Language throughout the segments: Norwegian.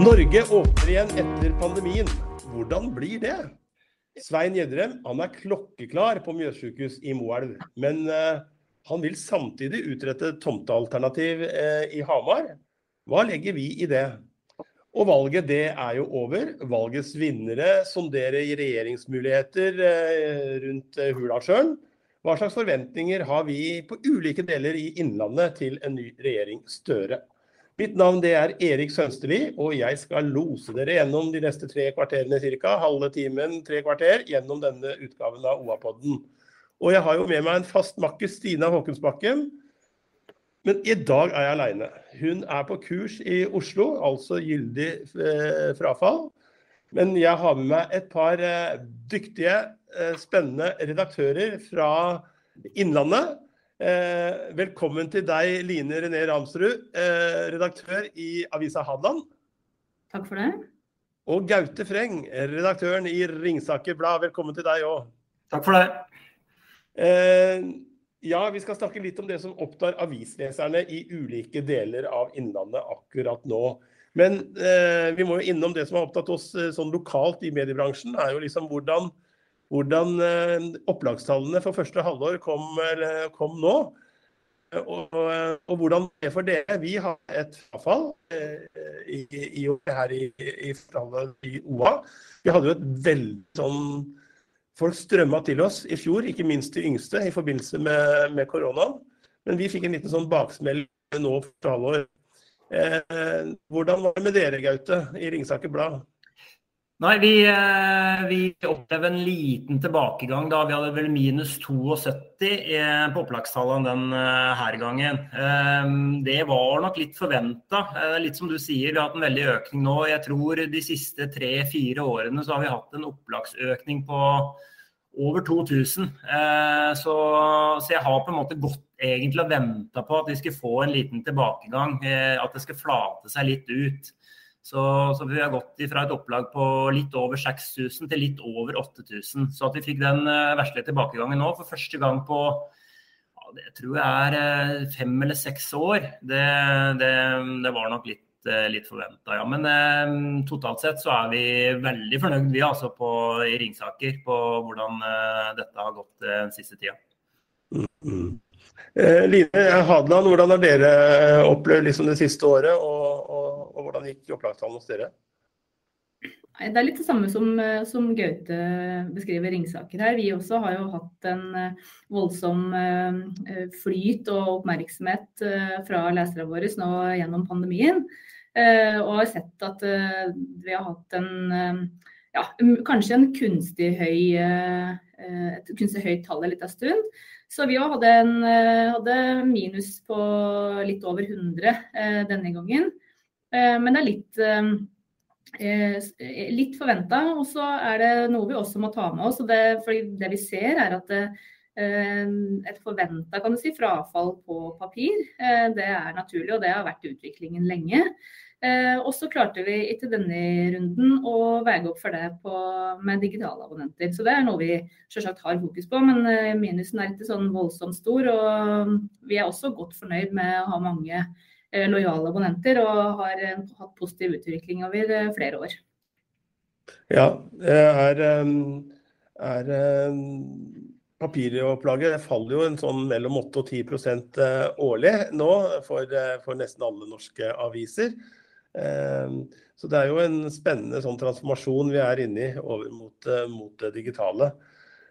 Norge åpner igjen etter pandemien. Hvordan blir det? Svein Gjedrem han er klokkeklar på Mjøssykehus i Moelv. Men uh, han vil samtidig utrette tomtealternativ uh, i Hamar. Hva legger vi i det? Og valget det er jo over. Valgets vinnere sonderer regjeringsmuligheter uh, rundt Hurdalssjøen. Hva slags forventninger har vi på ulike deler i Innlandet til en ny regjering Støre? Mitt navn det er Erik Sønsteli, og jeg skal lose dere gjennom de neste tre kvarterene ca. Halve timen, tre kvarter, gjennom denne utgaven av OA-podden. Og jeg har jo med meg en fast makker, Stina Håkensbakken. Men i dag er jeg aleine. Hun er på kurs i Oslo, altså gyldig eh, frafall. Men jeg har med meg et par eh, dyktige, eh, spennende redaktører fra Innlandet. Eh, velkommen til deg, Line René Ramsrud, eh, redaktør i avisa Hadeland. Takk for det. Og Gaute Freng, redaktøren i Ringsaker Blad. Velkommen til deg òg. Takk for det. Eh, ja, vi skal snakke litt om det som opptar avisleserne i ulike deler av Innlandet akkurat nå. Men eh, vi må jo innom det som har opptatt oss eh, sånn lokalt i mediebransjen. er jo liksom hvordan, hvordan eh, opplagstallene for første halvår kom, kom nå. Eh, Og, og hvordan det er for dere. Vi har et frafall eh, i, i, her i, i, i OA. Vi hadde jo et veldig sånn Folk strømma til oss i fjor, ikke minst de yngste, i forbindelse med, med koronaen. Men vi fikk en liten sånn baksmell nå for halvår. Eh, hvordan var det med dere, Gaute, i Ringsaker Blad? Nei, vi, eh, vi opplevde en liten tilbakegang da. Vi hadde vel minus 72 eh, på opplagstallene den eh, her gangen. Eh, Det var nok litt forventa. Litt som du sier, vi har hatt en veldig økning nå. Jeg tror de siste tre-fire årene så har vi hatt en opplagsøkning på over 2000. Eh, Så, så jeg har på en måte gått egentlig og venta på at vi skulle få en liten tilbakegang. At det skal flate seg litt ut. Så, så vi har gått fra et opplag på litt over 6000 til litt over 8000. Så at vi fikk den vesle tilbakegangen nå for første gang på ja, det tror jeg er eh, fem eller seks år. Det, det, det var nok litt, uh, litt forventa, ja. Men eh, totalt sett så er vi veldig fornøyd vi altså på, i Ringsaker på hvordan eh, dette har gått eh, den siste tida. Eh, Line Hadeland, hvordan har dere opplevd liksom det siste året, og, og, og hvordan gikk opplagstallene hos dere? Det er litt det samme som, eh, som Gaute beskriver Ringsaker her. Vi også har jo hatt en eh, voldsom eh, flyt og oppmerksomhet fra leserne våre nå gjennom pandemien. Og har sett at vi har hatt en ja, kanskje en kunstig høy, et kunstig høyt tall en liten stund. Så vi hadde, hadde minus på litt over 100 eh, denne gangen. Eh, Men det er litt eh, eh, litt forventa. Og så er det noe vi også må ta med oss. og Det, det vi ser er at det, et forventa si, frafall på papir, det er naturlig, og det har vært utviklingen lenge. Og så klarte vi etter denne runden å veie opp for det på, med digitale abonnenter. Så det er noe vi selvsagt har fokus på, men minusen er ikke sånn voldsomt stor. Og vi er også godt fornøyd med å ha mange lojale abonnenter, og har eh, hatt positiv utvikling over eh, flere år. Ja, er, er Papiropplaget faller jo en sånn mellom 8 og 10 eh, årlig nå for, eh, for nesten alle norske aviser. Så det er jo en spennende sånn transformasjon vi er inne i over mot, eh, mot det digitale.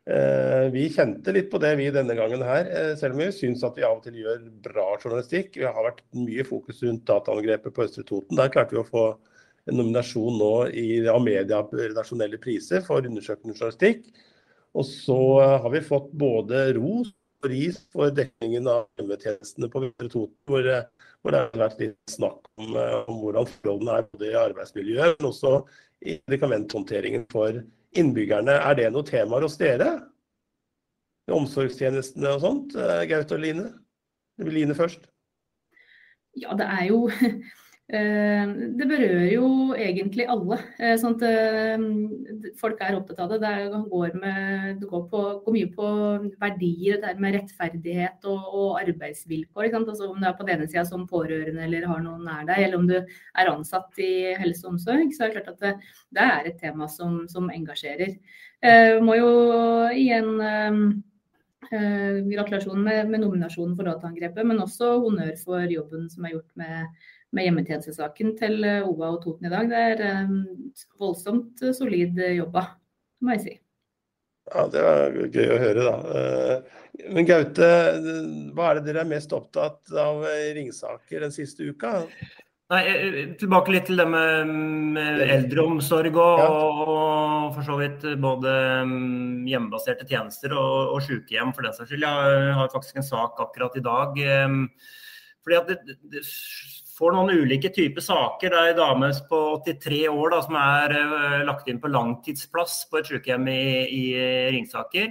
Eh, Vi kjente litt på det vi denne gangen her, eh, selv om vi syns at vi av og til gjør bra journalistikk. Vi har vært mye fokus rundt dataangrepet på Østre Toten. Der klarte vi å få en nominasjon nå i Amedia redaksjonelle priser for undersøkende journalistikk. Og så eh, har vi fått både ros og ris for dekningen av hjemmetjenestene på Vestre Toten, hvor, hvor, det har vært litt snakk om, om hvordan forholdene er både i arbeidsmiljøet, men også i medikamenthåndteringen for innbyggerne. Er det noe temaer hos dere? Omsorgstjenestene og sånt? Gaute og Line? Line først. Ja, det er jo Eh, det berører jo egentlig alle. Eh, sånn at eh, folk er opptatt av det. Det går, med, det går, på, går mye på verdier, det med rettferdighet og, og arbeidsvilkår. Altså om du er på den ene sida som pårørende eller har noen nær deg, eller om du er ansatt i helse og omsorg, så er det klart at det, det er et tema som, som engasjerer. Jeg må jo igjen eh, gratulasjon med, med nominasjonen for dataangrepet, men også honnør for jobben som er gjort med med hjemmetjenestesaken til eh, OVA og Toten i dag. Det er eh, voldsomt eh, solid jobba, må jeg si. Ja, Det er gøy å høre, da. Men Gaute, hva er det dere er mest opptatt av i Ringsaker den siste uka? Nei, Tilbake litt til det med, eldreomsorg og, ja. og, for så vidt både mm, hjemmebaserte tjenester og, og sykehjem for den saks skyld. Jeg har faktisk en sak akkurat i dag. fordi at det, det, får noen ulike typer saker. Det er en dame på 83 år da, som er uh, lagt inn på langtidsplass på et sykehjem i, i Ringsaker.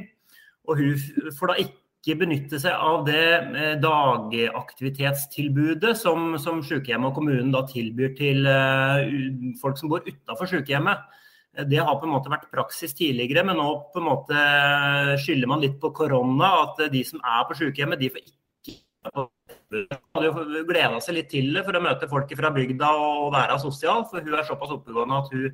Og hun får da ikke benytte seg av det uh, dagaktivitetstilbudet som, som sykehjemmet og kommunen da tilbyr til uh, folk som bor utafor sykehjemmet. Det har på en måte vært praksis tidligere, men nå på en måte skylder man litt på korona. At de som er på sykehjemmet, de får ikke hadde jo gleda seg litt til det for å møte folk fra bygda og være sosial, for hun er såpass oppegående at hun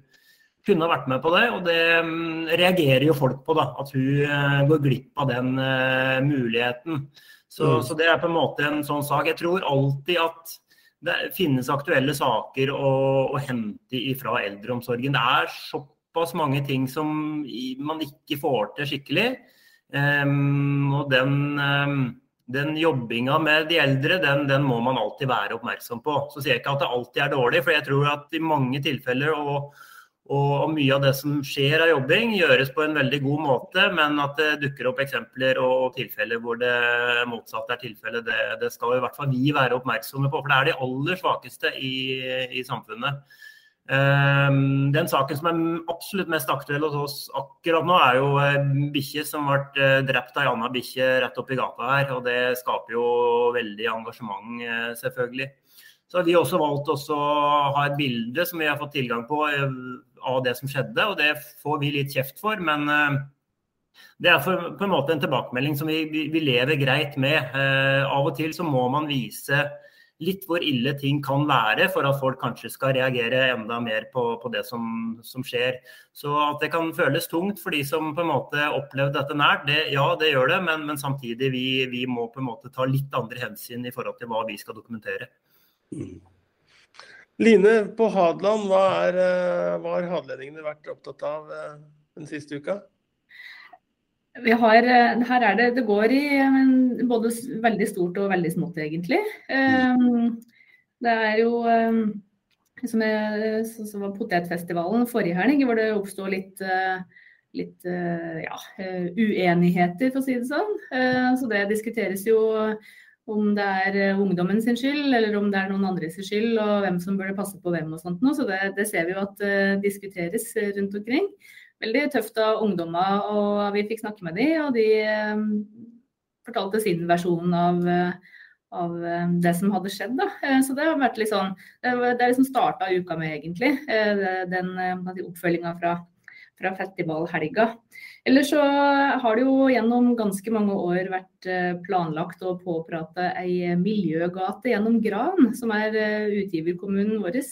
kunne vært med på det. Og det um, reagerer jo folk på, da, at hun uh, går glipp av den uh, muligheten. Så, mm. så, det er på en måte en sånn sak. Jeg tror alltid at det finnes aktuelle saker å, å hente ifra eldreomsorgen. Det er såpass mange ting som man ikke får til skikkelig. Um, og den um, den jobbinga med de eldre, den, den, må man alltid være oppmerksom på. Så sier jeg ikke at det alltid er dårlig, for jeg tror at i mange tilfeller og, og, mye av det som skjer av jobbing, gjøres på en veldig god måte, men at det dukker opp eksempler og, tilfeller hvor det motsatte er tilfellet, det, det, skal i hvert fall vi være oppmerksomme på. For det er de aller svakeste i, i samfunnet. Ehm, den saken som er absolutt mest aktuell hos oss akkurat nå, er jo en bikkje som ble eh, drept av ei anna bikkje rett oppi gata her. og Det skaper jo veldig engasjement, eh, selvfølgelig. Så har vi også valgt å ha et bilde som vi har fått tilgang på eh, av det som skjedde. og Det får vi litt kjeft for, men det er for, på en måte en tilbakemelding som vi, vi lever greit med. Av og til så må man vise litt hvor ille ting kan være, for at folk kanskje skal reagere enda mer på, på det som, som, skjer. Så at det kan føles tungt for de som på en måte opplevde dette nært, det, ja det gjør det, men, men samtidig vi, vi, må på en måte ta litt andre hensyn i forhold til hva vi skal dokumentere. Mm. Line, på Hadeland, hva, eh, hva har hadelendingene vært opptatt av eh, den siste uka? Vi har, eh, her er det, det går i både veldig stort og veldig smått, egentlig. Um, det er jo som, jeg, som var Potetfestivalen forrige helg, hvor det oppsto litt, litt ja, uenigheter, for å si det sånn. Så det diskuteres jo om det er ungdommen sin skyld, eller om det er noen andres skyld, og hvem som burde passe på hvem og sånt noe. Så det, det ser vi jo at diskuteres rundt omkring veldig tøft av ungdommer. Og vi fikk snakke med dem, og de um, fortalte sin versjon av, uh, av um, det som hadde skjedd. Da. Så det har vært litt sånn Det er liksom starta uka med, egentlig. Den oppfølginga fra, fra festivalhelga. Ellers så har det jo gjennom ganske mange år vært planlagt å påprate ei miljøgate gjennom Gran, som er utgiverkommunen vår.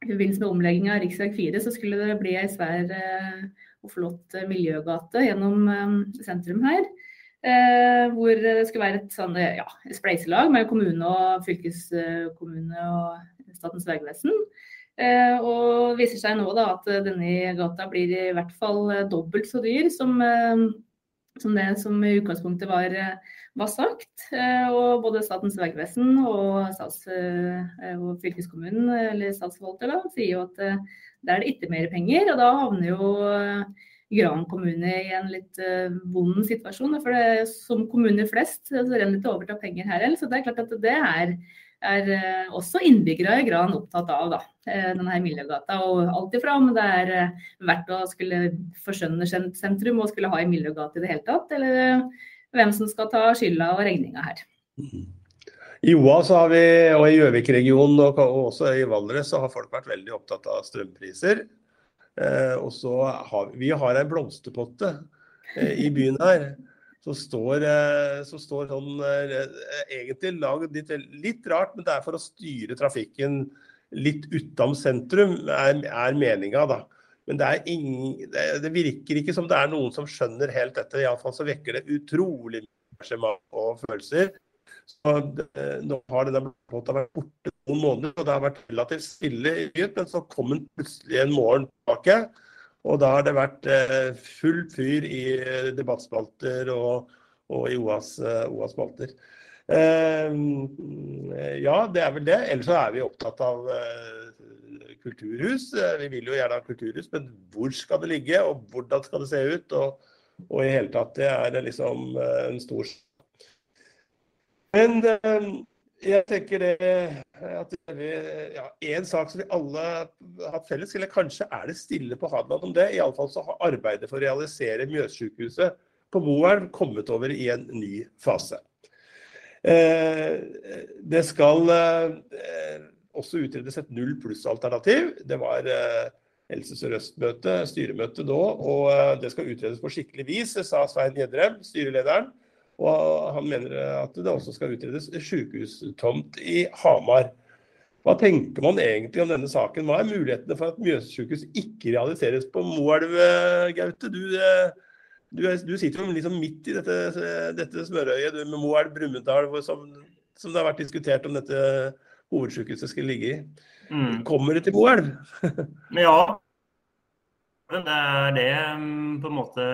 I forbindelse med omlegging av rv. 4 så skulle det bli ei svær eh, og flott eh, miljøgate gjennom eh, sentrum her. hvor det skulle være et sånn, ja, spleiselag med kommune og fylkeskommune og Statens vegvesen. og det viser seg nå da, at denne gata blir i hvert fall dobbelt så dyr som, som det som i utgangspunktet var var sagt. Eh, og både Statens vegvesen og, stats, eh, og fylkeskommunen eller statsforvalter da, sier jo at der er det ikke mer penger. Og da havner jo Gran kommune i en litt vond situasjon. For det, som kommuner flest så renner det ikke over til penger her heller. Så det er klart at det er er eh, også innbyggere i Gran opptatt av da, eh, denne Miljøgata. Og alt ifra om det er eh, verdt å skulle forskjønne sentrum og skulle ha en miljøgate i det hele tatt, eller hvem som skal ta skylda og regninga her. I OA så har vi, og i Gjøvik-regionen og også i Valdres så har folk vært veldig opptatt av strømpriser. Og så har vi har en blomsterpotte i byen her så står, eh, så står sånn Egentlig lagd litt, litt, rart, men det er for å styre trafikken litt utom sentrum, er, er meninga, da. Men det, ingen, det, virker ikke som det er noen som skjønner helt dette. Iallfall så vekker det utrolig engasjement og følelser. Så det, nå har denne båten vært borte noen måneder, og det har vært relativt stille i byen. Men så kom den plutselig en morgen tilbake. Og da har det vært eh, full fyr i eh, debattspalter og, og i OAs, eh, ja, det er vel det. Ellers så er vi opptatt av kulturhus. Vi vil jo gjerne ha kulturhus, men hvor skal det ligge, og hvordan skal det se ut? Og, og i hele tatt, det er liksom en stor Men jeg tenker det at ja, En sak som vi alle har felles, eller kanskje er det stille på Hadeland om det. Iallfall så har arbeidet for å realisere Mjøssykehuset på Moelv kommet over i en ny fase. Eh, det skal eh, også utredes et null pluss-alternativ. Det var eh, Helse Sør-Øst-møte, styremøte nå, og eh, det skal utredes på skikkelig vis, sa Svein Gjedrem, styrelederen. Og han mener at det også skal utredes sykehustomt i Hamar. Hva tenker man egentlig om denne saken? Hva er mulighetene for at Mjøssykehus ikke realiseres på Moelv, Gaute? Du, du, du, sitter jo liksom midt i dette, dette smørøyet du, med Moelv Brumunddal, som, som, det har vært diskutert om dette hovedsykehuset skal ligge i. Mm. Kommer det til Moelv? ja, men det er det mm, på en måte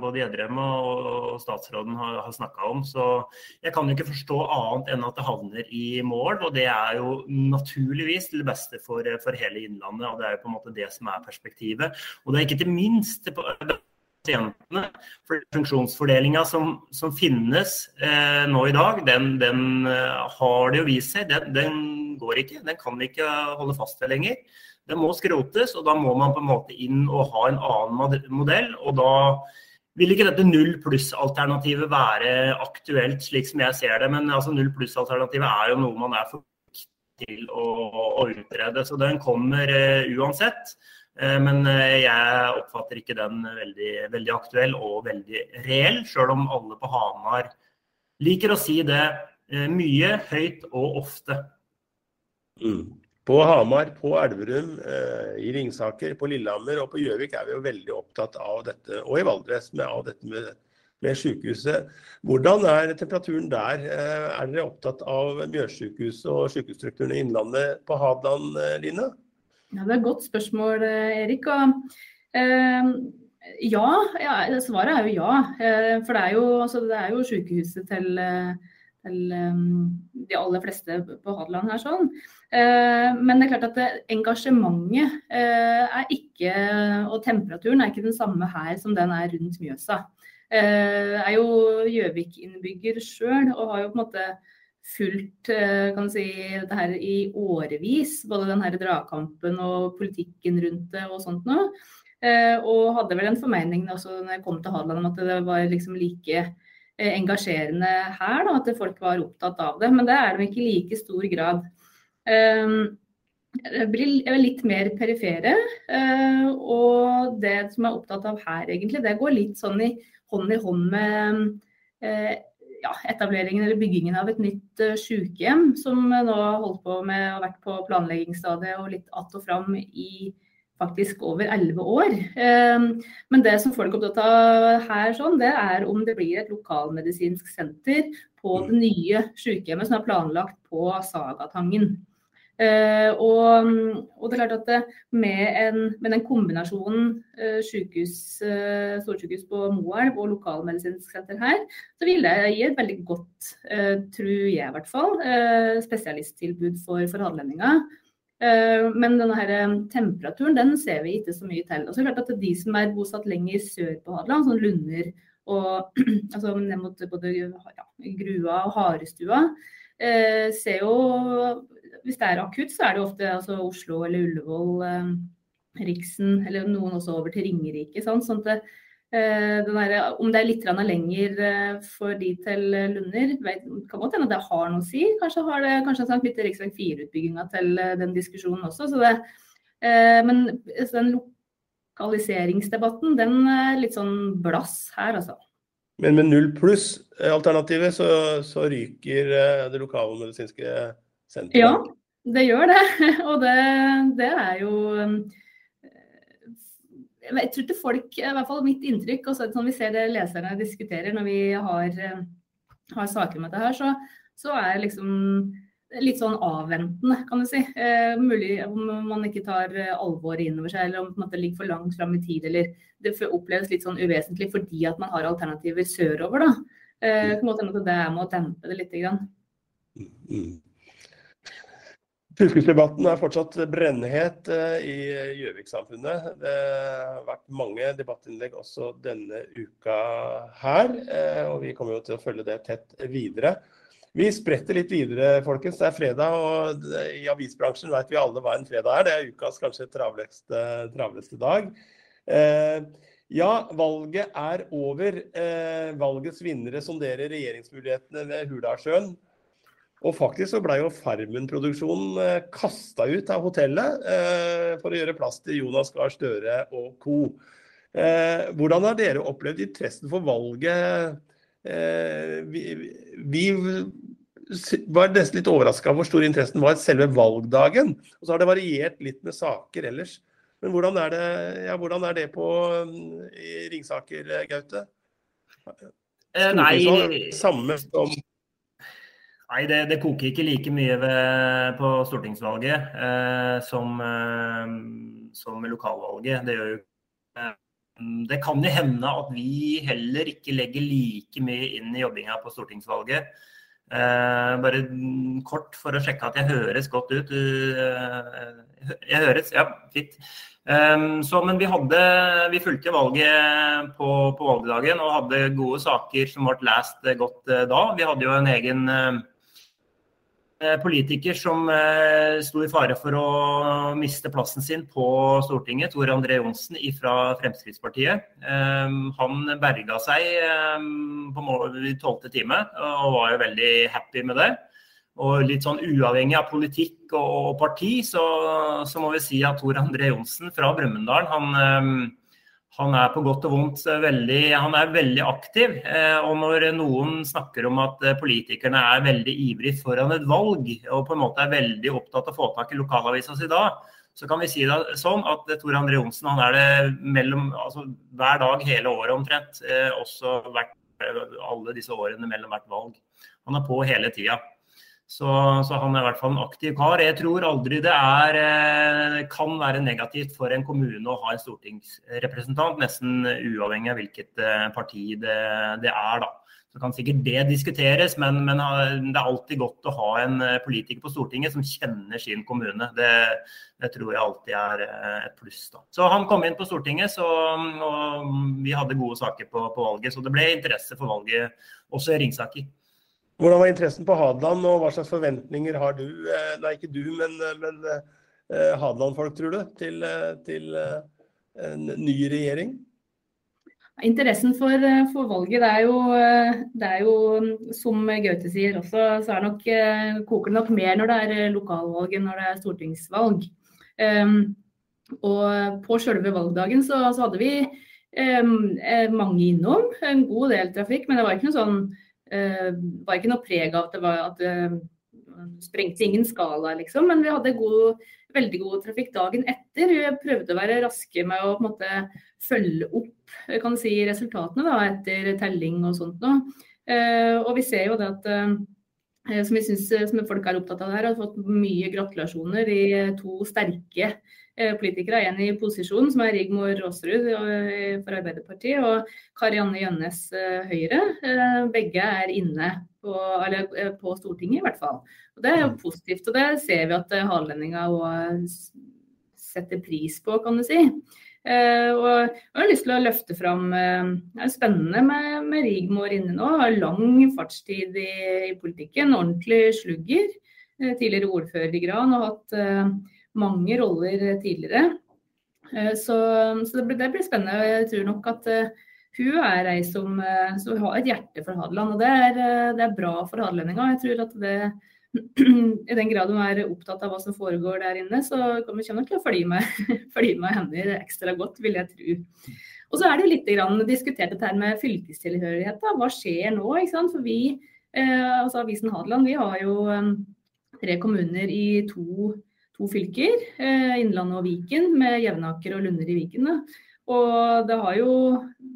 både Gjedrem og, statsråden har, har snakka om. Så jeg kan jo ikke forstå annet enn at det havner i mål. Og det er jo naturligvis til det beste for, for hele Innlandet. Og det er jo på en måte det som er perspektivet. Og det er ikke til minst pasientene. For funksjonsfordelinga som, som, finnes eh, nå i dag, den, den uh, har det jo vist seg. Den, den går ikke. Den kan vi ikke holde fast ved lenger. Det må skrotes, og da må man på en måte inn og ha en annen modell. og da vil ikke dette null pluss-alternativet være aktuelt, slik som jeg ser det. Men altså, null pluss-alternativet er jo noe man er for til å, å utrede. Så den kommer uh, uansett. Uh, men uh, jeg oppfatter ikke den veldig, veldig aktuell og veldig reell, sjøl om alle på Hamar liker å si det mye, høyt og ofte. Mm. På Hamar, på Elverum, eh, i Ringsaker, på Lillehammer og på Gjøvik er vi jo veldig opptatt av dette, og i Valdres med, av dette med, med sykehuset. Hvordan er temperaturen der? Eh, er dere opptatt av Mjøssykehuset og sykehusstrukturen i Innlandet på Hadeland, eh, Line? Ja, det er et godt spørsmål, Erik. Og, eh, ja, ja, svaret er jo ja. For det er jo, altså, det er jo sykehuset til til de aller fleste på Hadeland her. sånn. Eh, men det er klart at engasjementet eh, er ikke, og temperaturen er ikke den samme her som den er rundt Mjøsa. Jeg eh, er jo Gjøvik-innbygger sjøl og har jo på en måte fulgt kan si, dette her i årevis. Både den her dragkampen og politikken rundt det og sånt noe. Og hadde vel en formening også når jeg kom til Hadeland om at det var liksom like engasjerende her, da, at folk var opptatt av det. Men det er det ikke i like stor grad blir litt mer perifere. Eh, og det som jeg er opptatt av her, egentlig, det går litt sånn i hånd i hånd med eh, ja, etableringen eller byggingen av et nytt sykehjem, som nå har holdt på med og vært på planleggingsstadiet og litt att og fram i faktisk over elleve år. Um, men det som folk er opptatt av her, sånn, det er om det blir et lokalmedisinsk senter på det nye sykehjemmet som er planlagt på Sagatangen. Uh, og, og, det er klart at med, en, med, den kombinasjonen uh, sykehus, uh, storsykehus på Moelv og lokalmedisinsk senter her, så vil det gi et veldig godt, tror jeg i hvert fall, spesialisttilbud for, for Men denne her temperaturen den ser vi ikke så mye til. Og så er det klart at De som er bosatt lenger sør på Hadeland, sånn Lunder og altså ned mot både ja, Grua og Harestua, ser jo Hvis det er akutt, så er det ofte altså, Oslo eller Ullevål, Riksen, eller noen også over til Ringerike. Sånn, at det, Eh, der, om det er litt lenger eh, for de til Lunder, vet, kan godt hende det har noe å si. Kanskje har det kanskje sagt litt rv. 4-utbygginga til eh, den diskusjonen også. Det, men den lokaliseringsdebatten den er litt sånn blass her, altså. Men med null pluss-alternativet så, så, ryker det lokalmedisinske senteret? Ja, det gjør det. Og det, det er jo jeg tror ikke folk, i hvert fall mitt inntrykk, og sånn vi ser det leserne diskuterer når vi har, eh, har saker med dette her, så, så er det liksom litt sånn avventende, kan du si. Eh, mulig om man ikke tar eh, alvoret inn over seg, eller om det ligger for langt fram i tid, eller det oppleves litt sånn uvesentlig fordi at man har alternativer sørover. da. Eh, på en måte det er med å dempe det litt. Grann. Mm. Fylkesdebatten er fortsatt brennhet eh, i Gjøvik-samfunnet. Det har vært mange debattinnlegg også denne uka her, eh, og vi kommer jo til å følge det tett videre. Vi spretter litt videre, folkens. Det er fredag, og i avisbransjen vet vi alle hva en fredag er. Det er ukas kanskje travleste, travleste dag. Eh, ja, valget er over. Valgets vinnere sonderer regjeringsmulighetene ved Hurdalssjøen. Og faktisk så blei jo Farmen-produksjonen eh, kasta ut av hotellet eh, for å gjøre plass til Jonas Gahr Støre og co. Eh, hvordan har dere opplevd interessen for valget? Eh, vi, vi, var nesten litt overraska over hvor stor interessen var selve valgdagen. Og så har det variert litt med saker ellers. Men hvordan er det, ja, hvordan er det på i Ringsaker, Gaute? Eh, nei Samme som Nei, det, det, koker ikke like mye ved, på stortingsvalget eh, som, eh, som lokalvalget. Det jo eh, Det kan jo hende at vi heller ikke legger like mye inn i jobbinga på stortingsvalget. Eh, bare kort for å sjekke at jeg høres godt ut. Eh, jeg høres, ja, fint. Um, så, men vi, hadde, vi fulgte valget på, på, valgdagen og hadde gode saker som ble lest godt da. Vi hadde jo en egen Eh, politiker som eh, sto i fare for å miste plassen sin på Stortinget, Tor André Johnsen fra Fremskrittspartiet. Eh, han berga seg på tolvte time og var jo veldig happy med det. Og litt sånn uavhengig av politikk og parti, så, så må vi si at Tor André Johnsen fra Brumunddal han han er på godt og vondt veldig, han er veldig aktiv. Eh, og når noen snakker om at eh, politikerne er veldig ivrige foran et valg, og på en måte er veldig opptatt av å få tak i lokalavisa si da, så kan vi si det sånn at Tor André Johnsen han er det mellom, altså, hver dag hele året omtrent. Eh, også hvert, alle disse årene mellom hvert valg. Han er på hele tida. Så, så, han er i hvert fall en aktiv kar. Jeg tror aldri det er, eh, kan være negativt for en kommune å ha en stortingsrepresentant, nesten uavhengig av hvilket eh, parti det, det er. da. Så kan sikkert det diskuteres, men, men, eh, det er alltid godt å ha en politiker på Stortinget som kjenner sin kommune. Det, det tror jeg alltid er et pluss. da. Så han kom inn på Stortinget, så, og vi hadde gode saker på, på valget. Så det ble interesse for valget også i Ringsaker. Hvordan var interessen på Hadeland, og hva slags forventninger har du, eh, nei ikke du, men, eh, men eh, Hadeland-folk, tror du, til, til, en ny regjering? Interessen for, for valget, det er, jo, det er, jo, som Gaute sier også, så er nok, koker det nok mer når det er lokalvalg enn når det er stortingsvalg. Um, og på selve valgdagen så, så hadde vi um, mange innom, en god del trafikk, men det var ikke noe sånn var ikke noe preg av at det var at det sprengte ingen skala, liksom. Men vi hadde god, veldig god trafikk dagen etter. Vi prøvde å være raske med å måte, følge opp kan si, resultatene da, etter telling og sånt. noe. Eh, og vi ser jo det at som, synes, som folk er opptatt av her, har fått mye gratulasjoner i to sterke politikere. En i posisjon, som er Rigmor Aasrud for Arbeiderpartiet, og Karianne Gjønnes Høyre. Begge er inne på, på, Stortinget, i hvert fall. Og Det er jo positivt. og Det ser vi at halendinga setter pris på, kan du si. Og jeg har lyst til å løfte fram Det er spennende med, med Rigmor inne nå. Har lang fartstid i, i politikken. Ordentlig slugger. Tidligere ordfører i Gran og hatt mange roller tidligere. så, så det, blir, det, blir, spennende. Jeg tror nok at hun er ei som, som, har et hjerte for Hadeland. Og det er, det er bra for hadelendinga. Jeg tror at det i den grad hun er opptatt av hva som foregår der inne, så kommer vi nok til å følge med, henne ekstra godt, vil jeg tro. Og så er det jo litt diskutert dette her med fylkestilhørighet. Da. Hva skjer nå? ikke sant? For vi, eh, altså Avisen Hadeland, vi har jo tre kommuner i to, to fylker. Eh, Innlandet og Viken, med Jevnaker og Lunder i Viken. Og det har jo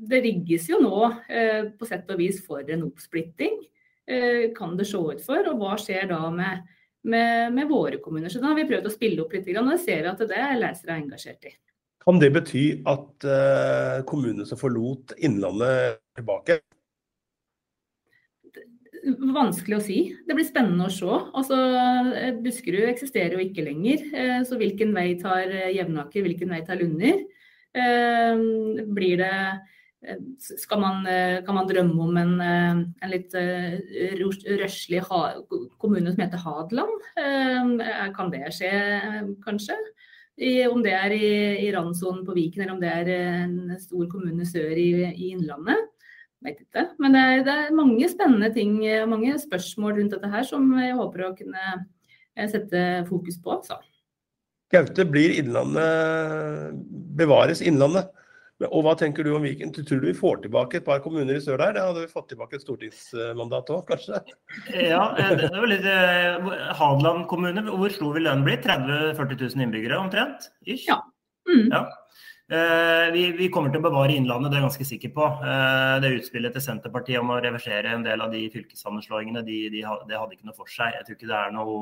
Det rigges jo nå eh, på sett og vis for en oppsplitting. Eh, kan det se ut for, og hva skjer da med, med, med våre kommuner. Så da har vi prøvd å spille opp litt, og det ser vi at det er lesere er engasjert i. Kan det bety at kommunene som forlot Innlandet tilbake? Vanskelig å si. Det blir spennende å se. Altså, Buskerud eksisterer jo ikke lenger. Eh, så hvilken vei tar Jevnaker, hvilken vei tar Lunder? Blir det skal man, eh, kan man drømme om en, eh, en litt eh, røslig kommune som heter Hadeland? Kan det skje, kanskje? I, om det er i, i randsonen på Viken, eller om det er en stor kommune sør i, i Innlandet. Vet ikke. Men det er, det er, mange spennende ting, mange spørsmål rundt dette her som jeg håper å kunne sette fokus på. Så. Gaute, blir Innlandet bevares Innlandet? Og hva tenker du om Viken? Tror du vi får tilbake et par kommuner i sør der? Da hadde vi fått tilbake et stortingsmandat òg, kanskje? Ja, eh, det er litt eh, Hadeland kommune, hvor stor vil den bli? 30 000-40 000 innbyggere omtrent? Ish. Ja. Mm. ja. Eh, vi, vi, kommer til å bevare Innlandet, det er jeg ganske sikker på. Det utspillet til Senterpartiet om å reversere en del av de fylkessammenslåingene, de, de, det hadde ikke noe for seg. Jeg tror ikke det er noe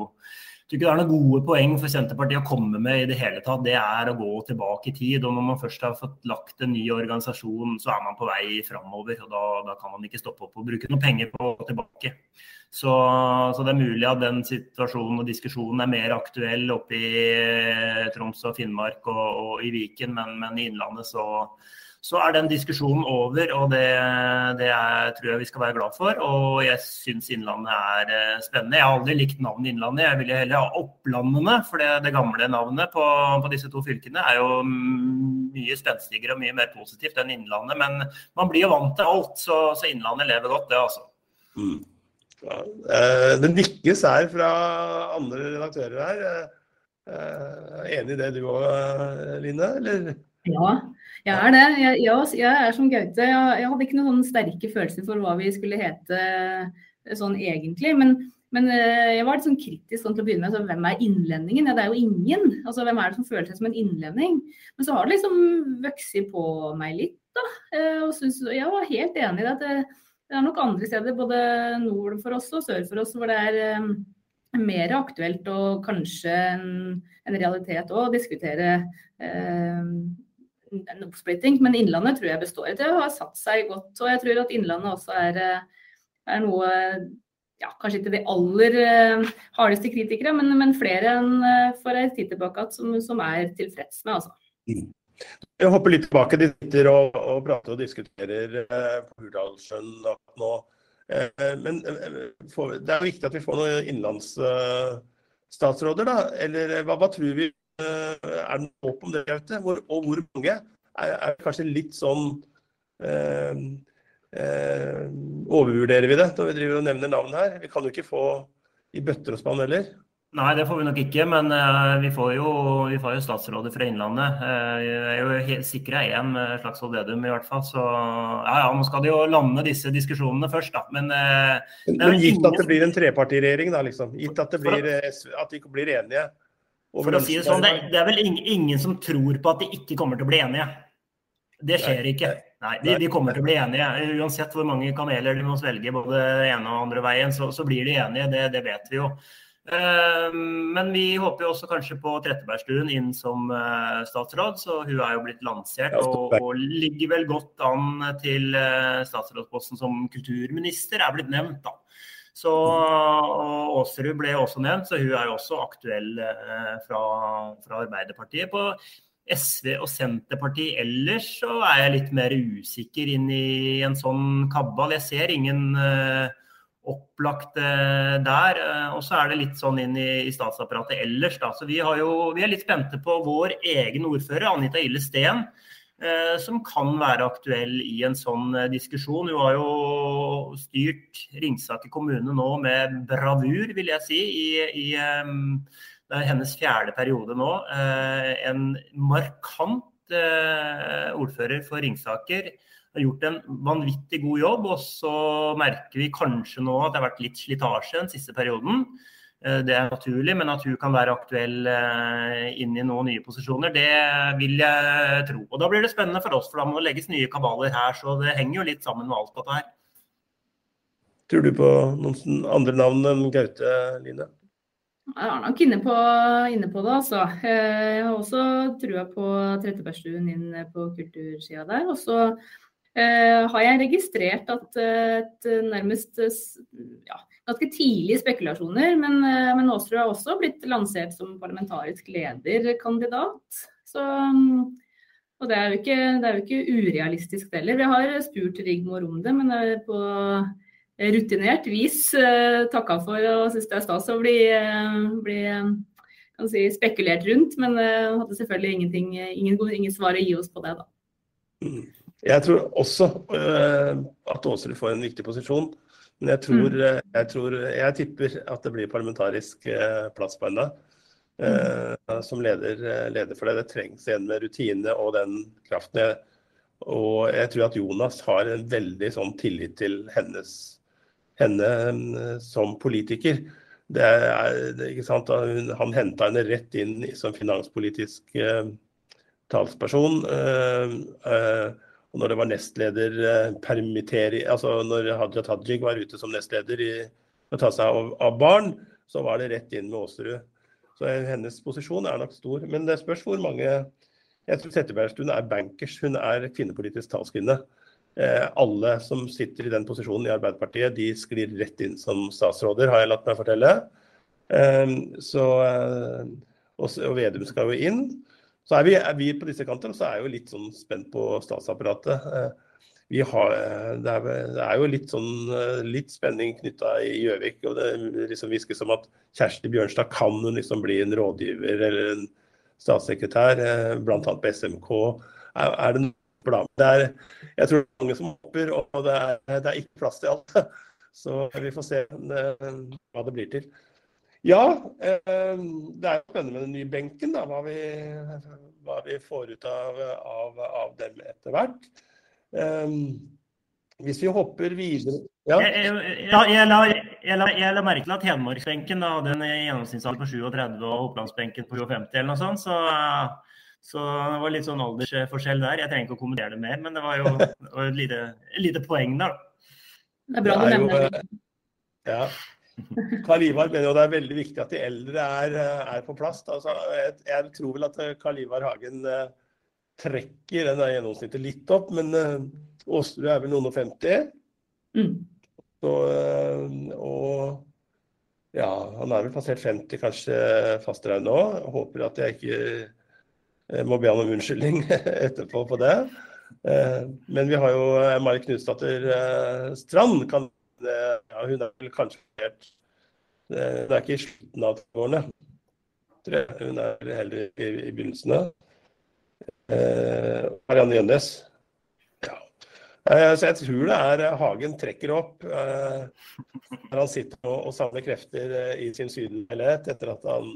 det er noen gode poeng for Senterpartiet å komme med i det hele tatt. Det er å gå tilbake i tid. og Når man først har fått lagt en ny organisasjon, så er man på vei framover. og da, da, kan man ikke stoppe opp og bruke noe penger på å gå tilbake. Så, så, det er mulig at den situasjonen og diskusjonen er mer aktuell oppe i Troms og Finnmark og, og i Viken, men, men i Innlandet så så er den diskusjonen over, og det, det er, tror jeg vi skal være glad for. Og jeg syns Innlandet er eh, spennende. Jeg har aldri likt navnet Innlandet, jeg ville heller ha Opplandene. For det, det gamle navnet på, på, disse to fylkene er jo mye spenstigere og mye mer positivt enn Innlandet. Men man blir jo vant til alt, så, så Innlandet lever godt, det altså. Mm. Eh, det nikkes her fra andre redaktører her. Eh, enig i det du òg, Line? Eller? Ja, jeg er det. Jeg, jeg, er som Gaute. Jeg, jeg, hadde ikke noen sterke følelser for hva vi skulle hete eh, sånn egentlig. Men, men eh, jeg var litt sånn kritisk sånn til å begynne med. Så hvem er innlendingen? Ja, det er jo ingen. Altså, Hvem er det som føler seg som en innlending? Men så har det liksom vokst på meg litt. da. Eh, og synes, Jeg var helt enig i det. at det, det er nok andre steder, både nord for oss og sør for oss, hvor det er mer aktuelt og kanskje en, en realitet å diskutere eh, en oppsplitting. Men Innlandet tror jeg består. Det har satt seg godt. Og jeg tror at Innlandet også er, eh, er noe ja, Kanskje ikke de aller uh, hardeste kritikere, men, men flere enn uh, for en tid tilbake som, som, er tilfreds med. altså. Jeg hopper litt tilbake. De sitter og, og prater og diskuterer eh, Hurdalssjøen nå. Eh, men for, det er viktig at vi får noen innenlandsstatsråder, da. Eller hva, hva tror vi Eh, er det håp om det? Hvor, og hvor mange? Er, er kanskje litt sånn eh, eh, Overvurderer vi det når vi driver og nevner navn her? Vi kan jo ikke få i bøtter og spann heller. Nei, det får vi nok ikke, men uh, vi, får jo, vi, får jo, statsråder fra Innlandet. Jeg er jo helt sikra én, slags Slagsvold Vedum i hvert fall. Så ja, ja, nå skal de jo lande disse diskusjonene først, da. Men, uh, men gitt at det blir en trepartiregjering, da, liksom. Gitt at, det blir, at de ikke blir enige. For å si Det sånn, det, det er vel ingen, ingen, som tror på at de ikke kommer til å bli enige. Det skjer ikke. Nei, de, de, kommer til å bli enige. Uansett hvor mange kameler de må svelge både ene og andre veien, så, så blir de enige. Det, det, vet vi jo. Uh, men vi håper jo også kanskje på Trettebergstuen inn som uh, statsråd, så hun er jo blitt lansert og, og ligger vel godt an til uh, statsrådsposten som kulturminister, er blitt nevnt, da. Så Aasrud ble også nevnt, så hun er jo også aktuell fra, fra Arbeiderpartiet. På SV og Senterpartiet ellers så er jeg litt mer usikker inn i en sånn kabal. Jeg ser ingen uh, opplagt uh, der. Uh, og så er det litt sånn inn i, i statsapparatet ellers. Da. Så vi, jo, vi, er litt spente på vår egen ordfører, Anita Ille Steen. Som kan være aktuell i en sånn diskusjon. Hun har jo styrt Ringsaker kommune nå med bravur, vil jeg si, i, i det er hennes fjerde periode nå. Eh, en markant eh, ordfører for Ringsaker. Har gjort en vanvittig god jobb. Og så merker vi kanskje nå at det har vært litt slitasje den siste perioden. Eh, det er naturlig, men at hun kan være aktuell inn i noen nye posisjoner, det vil jeg tro. Og Da blir det spennende for oss, for da må det legges nye kabaler her. Så det henger jo litt sammen med alt dette her. Tror du på noen andre navn enn Gaute, Line? Jeg er nok inne på, inne på, det, altså. Eh, jeg har også trua på Trettebergstuen inn på kultursida der. Og så eh, har jeg registrert at et nærmest ja, ganske tidlige spekulasjoner, men, eh, men Aasrud har også blitt lansert som parlamentarisk lederkandidat. Så, og det er, jo ikke, er jo ikke urealistisk heller. Vi har spurt Rigmor om det, men det er på rutinert vis takka for og syns det er stas å bli, bli si, spekulert rundt. Men hadde selvfølgelig ingen, ingen, svar å gi oss på det, da. Jeg tror også uh, at Aasrud får en viktig posisjon. Men jeg tror, mm. jeg, tror, jeg tipper at det blir parlamentarisk plass på henne. Mm. Som leder, leder, for det. Det trengs en med rutine og den kraften. Jeg, og jeg tror at Jonas har en veldig sånn tillit til hennes henne eh, som politiker. Det er, ikke sant? Han henta henne rett inn som finanspolitisk uh, talsperson. Uh, uh, og når det var nestleder permittering, altså når Hadia Tajik var ute som nestleder i å ta seg av, av, barn, så var det rett inn med Aasrud. Så hennes posisjon er nok stor. Men det spørs hvor mange Jeg tror Settebergstuen er bankers. Hun er kvinnepolitisk talskvinne. Eh, alle som sitter i den posisjonen i Arbeiderpartiet, de sklir rett inn som statsråder, har jeg latt meg fortelle. Eh, så, eh, og Vedum skal jo inn. Så er vi, er vi på disse kantene så er jeg jo litt sånn spent på statsapparatet. Eh, vi har, det, er, det er jo litt, sånn, litt spenning knytta i Gjøvik. og Det liksom hviskes om at Kjersti Bjørnstad kan hun liksom bli en rådgiver eller en statssekretær, bl.a. på SMK. Er, er det noe Det er, jeg tror det er mange som hopper, og det er, det er ikke plass til alt. Så vi får se eh, hva det blir til. Ja, eh, det er spennende med den nye benken, da, hva, vi, hva vi får ut av, av, av dem etter hvert. Eh, hvis vi hopper videre ja. Jeg, jeg, jeg, la, jeg, la, merke til at Hedmarksbenken hadde en gjennomsnittsalder på 37 og Opplandsbenken på 50 eller noe sånt. Så så det var litt sånn aldersforskjell der. Jeg trenger ikke å kommentere det mer, men det var jo det var et, lite, lite, poeng der. Det er bra du nevner det. Ja. Karl Ivar mener jo det er veldig viktig at de eldre er, er på plass. Altså, jeg, jeg, tror vel at Karl Ivar Hagen uh, trekker den gjennomsnittet litt opp, men uh, Åsrud er vel noen og 50. Mm. Så, og ja, han er vel passert 50 kanskje Fasteraune nå. Håper at jeg ikke må be han om unnskyldning etterpå på det. Eh, men vi har jo eh, Mari Knutsdatter eh, Strand. Kan, ja, hun er vel kanskje helt Det er ikke i slutten av årene. Hun er heller i, i begynnelsen. Marianne Jønnes. Ja. Så jeg tror det er Hagen trekker opp. Når han sitter og, og samler krefter i sin sydenleilighet etter at han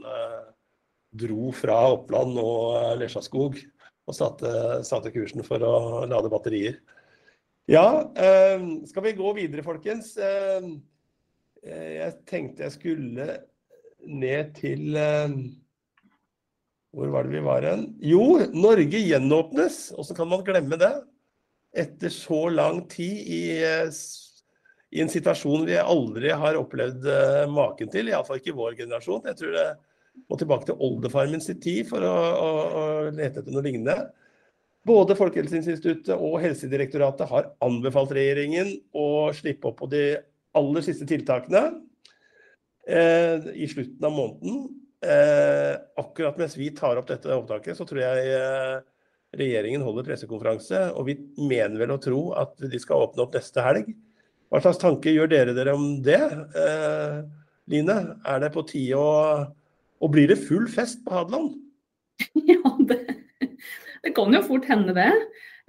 dro fra Oppland og eh, Lesjaskog og satte, satte, kursen for å lade batterier. Ja, eh, skal vi gå videre, folkens? Eh, jeg tenkte jeg skulle ned til Hvor var det vi var hen? Jo, Norge gjenåpnes. Åssen kan man glemme det? etter så lang tid i, i en situasjon vi aldri har opplevd maken til. Iallfall ikke i vår generasjon. Jeg tror det må tilbake til oldefarmen sin tid for å, å, å lete etter noe lignende. Både Folkehelseinstituttet og Helsedirektoratet har anbefalt regjeringen å slippe opp på de aller siste tiltakene eh, i slutten av måneden. Eh, akkurat mens vi tar opp dette opptaket, så tror jeg eh, regjeringen holder pressekonferanse. Og vi mener vel å tro at de skal åpne opp neste helg. Hva slags tanke gjør dere dere om det? Eh, Line, er det på tide å Og blir det full fest på Hadeland? Ja, det, det kan jo fort hende det.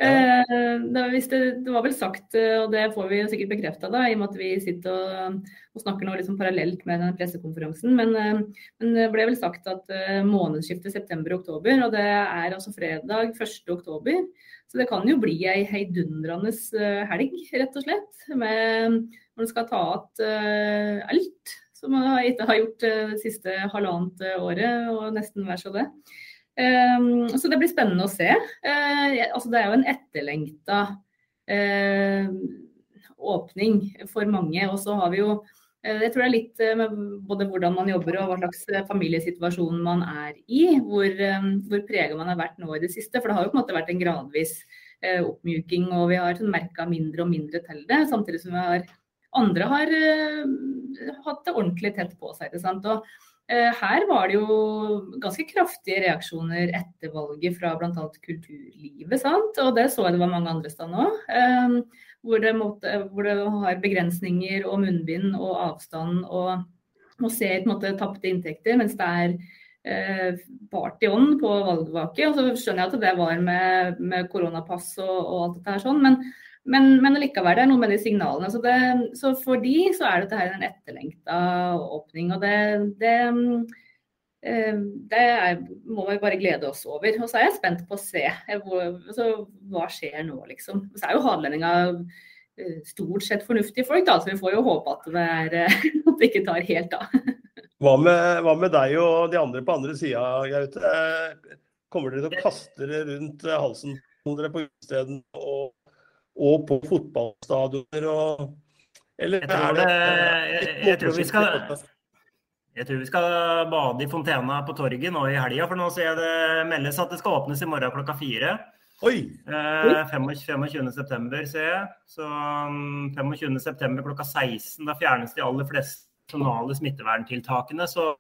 Ja. Eh, det, det, det, var vel sagt, eh, og det får vi sikkert bekrefta, i og med at vi sitter og, og snakker nå liksom parallelt med den pressekonferansen. Men, eh, men, det ble vel sagt at månedsskiftet september-oktober, og det er altså fredag 1.10. Så det kan jo bli ei heidundrende helg, rett og slett. Med, når du skal ta igjen alt som man ikke har gjort det siste halvannet året, og nesten vær så det. Um, så det blir spennende å se. Uh, altså det er jo en etterlengta uh, åpning for mange. Og så har vi jo uh, Jeg tror det er litt med både hvordan man jobber og hva slags familiesituasjon man er i. Hvor, hvor prega man har vært nå i det siste. For det har jo på en måte vært en gradvis oppmjuking, og vi har merka mindre og mindre til det. Samtidig som har, andre har hatt det ordentlig tett på seg. Og Eh, her var det jo ganske kraftige reaksjoner etter valget fra bl.a. kulturlivet. sant? Og det så jeg det var mange andre steder òg. Eh, hvor, hvor, det har begrensninger og munnbind og avstand og, og ser på tapte inntekter, mens det er eh, party on på valgvake. Og så skjønner jeg at det var med, med koronapass og, og, alt dette her sånn. men men, men likevel, det er noe med de signalene. Så, det, så for de så er dette en etterlengta åpning. Og det, det, eh, det er, må vi bare glede oss over. Og så er jeg spent på å se hvor, så, hva skjer nå, liksom. Så er jo hadelendinga eh, stort sett fornuftige folk, da, så vi får jo håpe at det, er, at det ikke tar helt av. Hva hva med, deg og de andre på andre sida, Gaute? Kommer dere til å kaste dere rundt halsen på utestedene og og på fotballstadioner og Eller jeg tror, det, jeg, jeg, tror vi skal jeg tror vi skal bade i fontena på torget nå i helga, for nå ser jeg det meldes at det skal åpnes i morgen klokka fire. Oi. Eh, 25.9, ser jeg. Så 25.9 um, klokka 16. Da fjernes de aller fleste nasjonale smitteverntiltakene. Så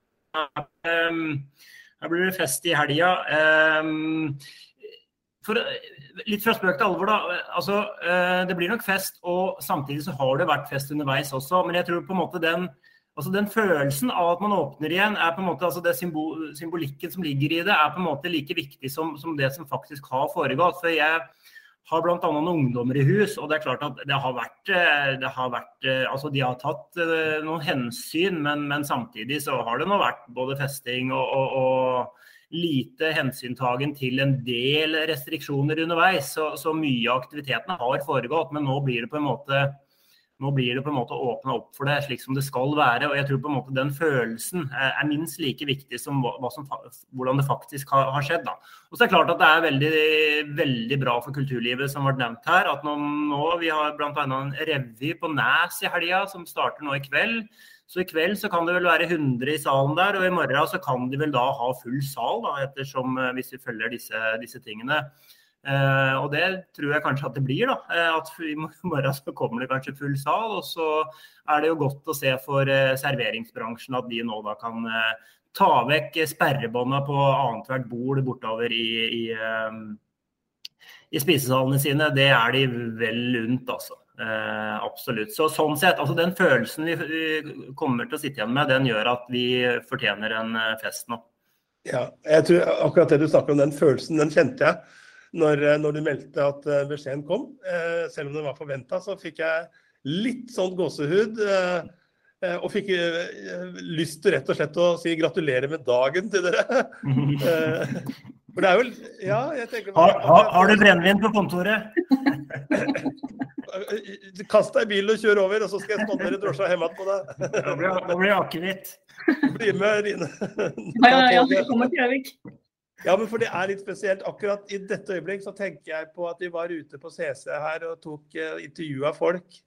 eh, blir det fest i helga. Um, for, litt fra spøk til alvor, da. Altså, eh, det blir nok fest, og samtidig så har det vært fest underveis også. Men jeg tror på en måte den, altså den følelsen av at man åpner igjen, er på en måte, altså det symbol, symbolikken som ligger i det, er på en måte like viktig som, som det som faktisk har foregått. For jeg har bl.a. noen ungdommer i hus, og det er klart at det har vært, eh, det har vært eh, Altså de har tatt noen hensyn, men, men samtidig så har det nå vært både festing og, og, og lite hensyntagen til en del restriksjoner underveis. Så, så mye av aktivitetene har foregått, men nå blir det på en måte nå blir det på en måte åpna opp for det slik som det skal være. og jeg tror på en måte Den følelsen er minst like viktig som, som hvordan det faktisk har, har skjedd. Da. Og så er det klart at det er veldig, veldig bra for kulturlivet, som ble nevnt her. at nå, nå Vi har bl.a. en revy på Næs i helga, som starter nå i kveld. Så i kveld så kan det vel være 100 i salen der, og i morgen så kan de vel da ha full sal, da, ettersom eh, hvis vi følger disse, disse tingene. Eh, og det tror jeg kanskje at det blir. da, eh, At i morgen så kommer det kanskje full sal. Og så er det jo godt å se for eh, serveringsbransjen at de nå da kan eh, ta vekk sperrebånda på annethvert bord bortover i, i, eh, i spisesalene sine. Det er de vel unt, altså. Eh, absolutt. Så sånn sett, altså Den følelsen vi, vi, kommer til å sitte igjen med, den gjør at vi fortjener en eh, fest nå. Ja, jeg tror akkurat det du snakker om, den følelsen, den kjente jeg når, eh, når du meldte at eh, beskjeden kom. Eh, selv om den var forventa, så fikk jeg litt sånn gåsehud. Eh, og fikk lyst til rett og slett å si gratulerer med dagen til dere. For det er vel Ja, jeg tenker Har, har, har du brennevin på kontoret? Kast deg i bilen og kjør over, og så skal jeg spandere drosja hjemme på deg. Da blir det akevitt. Bli med, Rine. Ja, ja, ja. Kommer til Gjøvik. Ja, men for det er litt spesielt. Akkurat i dette øyeblikk så tenker jeg på at vi var ute på CC her og tok uh, intervju av folk.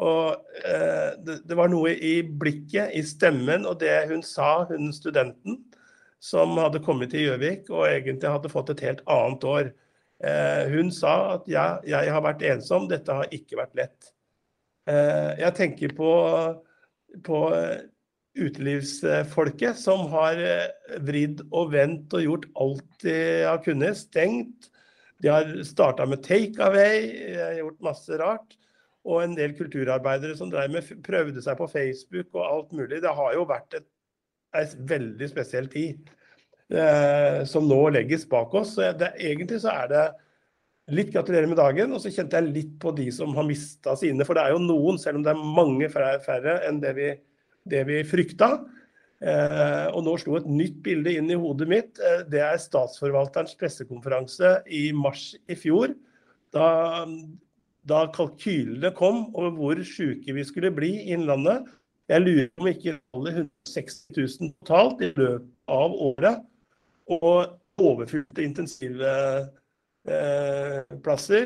Og uh, det, det, var noe i blikket, i stemmen og det hun sa, hun studenten, som hadde kommet til Gjøvik og egentlig hadde fått et helt annet år. Uh, hun sa at ja, jeg har vært ensom, dette har ikke vært lett. jeg tenker på, på utelivsfolket som har eh, vridd og vendt og gjort alt de har kunnet. Stengt. De har starta med takeaway, gjort masse rart. Og en del kulturarbeidere som med, prøvde seg på Facebook og alt mulig. Det har jo vært ei veldig spesiell tid eh, som nå legges bak oss. Så det, egentlig så er det litt gratulerer med dagen. Og så kjente jeg litt på de som har mista sine. For det er jo noen, selv om det er mange færre enn det vi det vi frykta. Eh, og nå slo et nytt bilde inn i hodet mitt. Eh, det er statsforvalterens pressekonferanse i mars i fjor. Da, da kalkylene kom over hvor syke vi skulle bli i Innlandet. Jeg lurer om ikke alle 160 000 totalt i løpet av året. Og overfylte intensivplasser.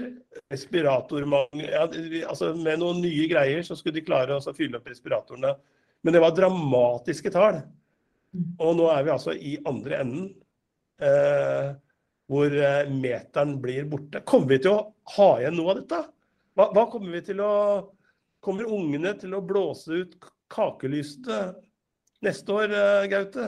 eh. Respiratormangel ja, altså Med noen nye greier så skulle de klare å fylle opp respiratorene men det var dramatiske tall. Og nå er vi altså i andre enden, eh, hvor eh, meteren blir borte. Kommer vi til å ha igjen noe av dette? Hva, hva kommer vi til å Kommer ungene til å blåse ut kakelysene neste år, eh, Gaute?